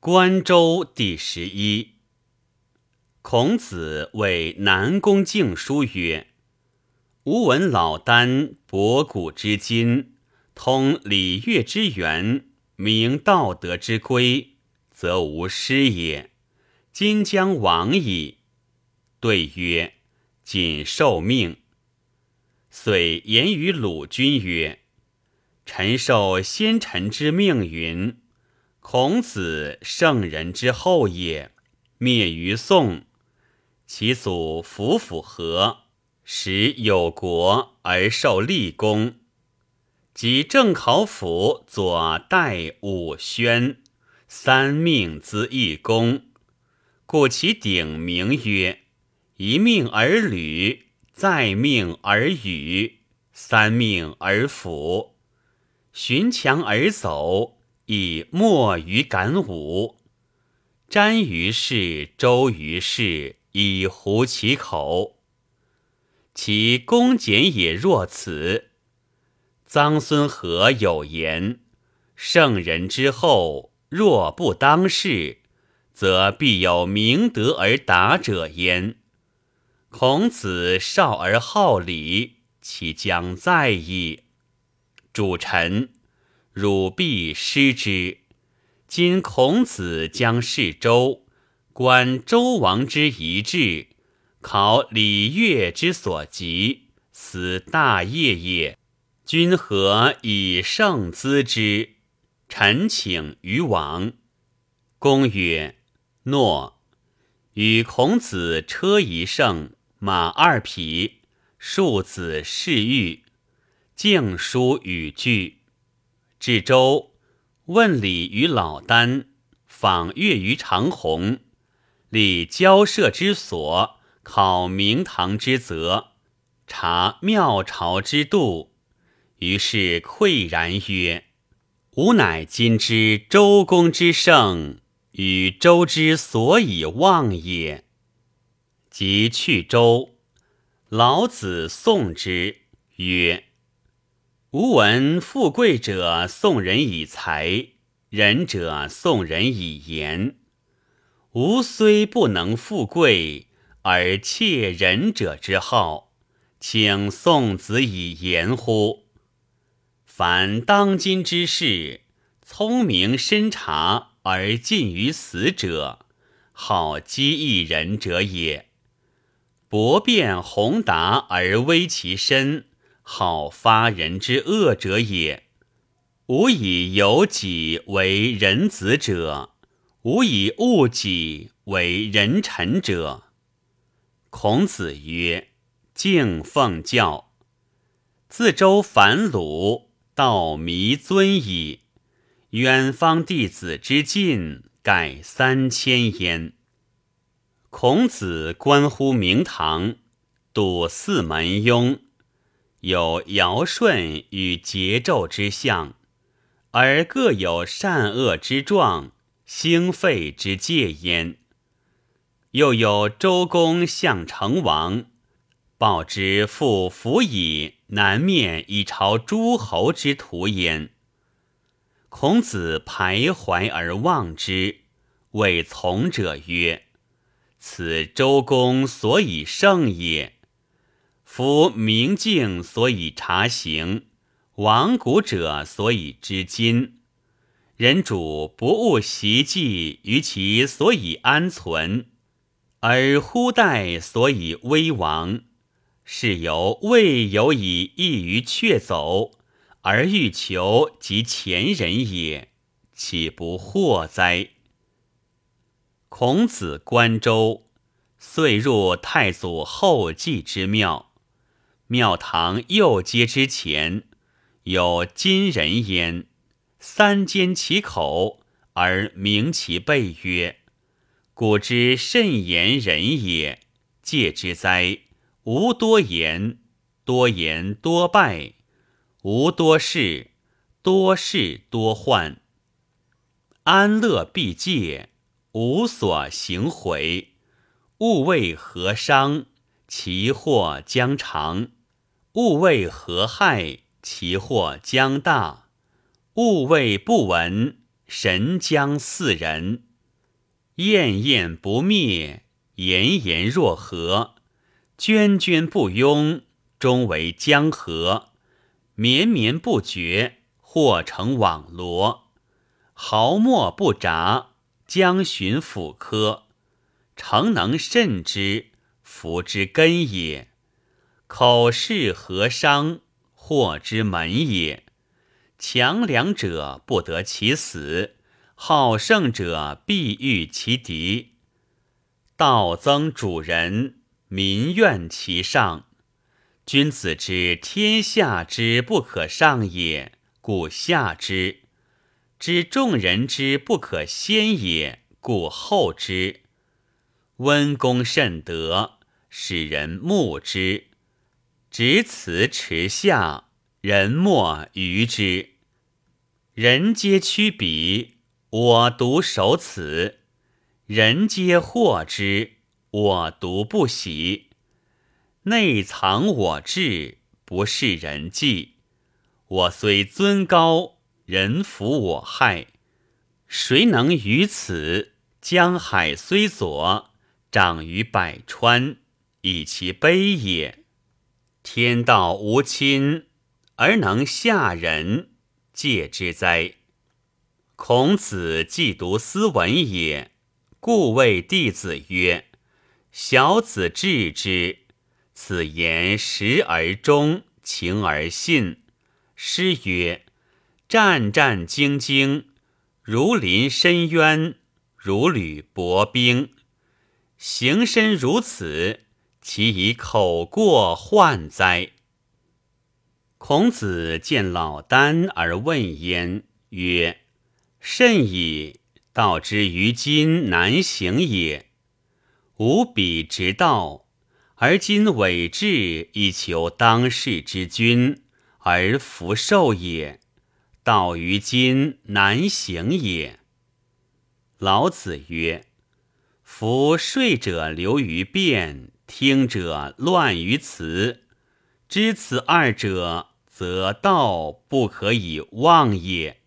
关州第十一。孔子谓南宫敬书曰：“吾闻老聃博古之今，通礼乐之源，明道德之规，则无失也。今将亡矣。”对曰：“谨受命。”遂言于鲁君曰：“臣受先臣之命云。”孔子圣人之后也，灭于宋。其祖服辅和，使有国而受立功。及正考府左代武宣，三命资一功，故其鼎名曰：一命而履，再命而语，三命而辅，循墙而走。以莫于敢武，瞻于世，周于世，以糊其口。其恭俭也若此。臧孙何有言：“圣人之后，若不当世，则必有明德而达者焉。”孔子少而好礼，其将在矣。主臣。汝必失之。今孔子将事周，观周王之遗志，考礼乐之所及，此大业也。君何以胜资之？臣请于王。公曰：“诺。”与孔子车一乘，马二匹，庶子侍御，敬书与句。至周，问礼于老聃，访乐于长虹，立交涉之所，考明堂之则，察庙朝之度。于是喟然曰：“吾乃今之周公之盛，与周之所以望也。”即去周，老子送之曰。吾闻富贵者送人以财，仁者送人以言。吾虽不能富贵，而窃仁者之好，请送子以言乎？凡当今之事，聪明深察而近于死者，好积益仁者也；博辩宏达而危其身。好发人之恶者也。吾以有己为人子者，吾以物己为人臣者。孔子曰：“敬奉教。自周反鲁，道弥尊矣。远方弟子之近，盖三千焉。”孔子关乎明堂，睹四门庸。有尧舜与桀纣之象，而各有善恶之状，兴废之戒焉。又有周公相成王，报之复服以南面以朝诸侯之图焉。孔子徘徊而望之，谓从者曰：“此周公所以胜也。”夫明镜所以察行，亡古者所以知今。人主不务习迹于其所以安存，而忽待所以危亡。是由未有以异于却走，而欲求及前人也，岂不惑哉？孔子观周，遂入太祖后继之庙。庙堂右阶之前，有金人焉，三缄其口，而鸣其背曰：“古之甚言人也，戒之哉！无多言，多言多败；无多事，多事多患。安乐必戒，无所行悔。勿谓何伤，其祸将长。”勿谓何害，其祸将大；勿谓不闻，神将似人。焰焰不灭，炎炎若河；涓涓不庸，终为江河；绵绵不绝，或成网罗；毫末不札，将寻斧科。诚能慎之，福之根也。口是何伤？祸之门也。强梁者不得其死，好胜者必遇其敌。道增主人，民怨其上。君子知天下之不可上也，故下之；知众人之不可先也，故后之。温公慎德，使人慕之；执辞持下。人莫愚之，人皆趋彼，我独守此；人皆惑之，我独不喜。内藏我志，不是人计。我虽尊高，人服我害。谁能于此？江海虽左，长于百川，以其悲也。天道无亲。而能下人，戒之哉？孔子既读斯文也，故谓弟子曰：“小子治之。此言实而忠，情而信。”诗曰：“战战兢兢，如临深渊，如履薄冰。”行身如此，其以口过患哉？孔子见老聃而问焉，曰：“甚矣！道之于今难行也。吾彼直道，而今伪志以求当世之君，而弗受也。道于今难行也。”老子曰：“夫说者流于辩，听者乱于此。”知此二者，则道不可以忘也。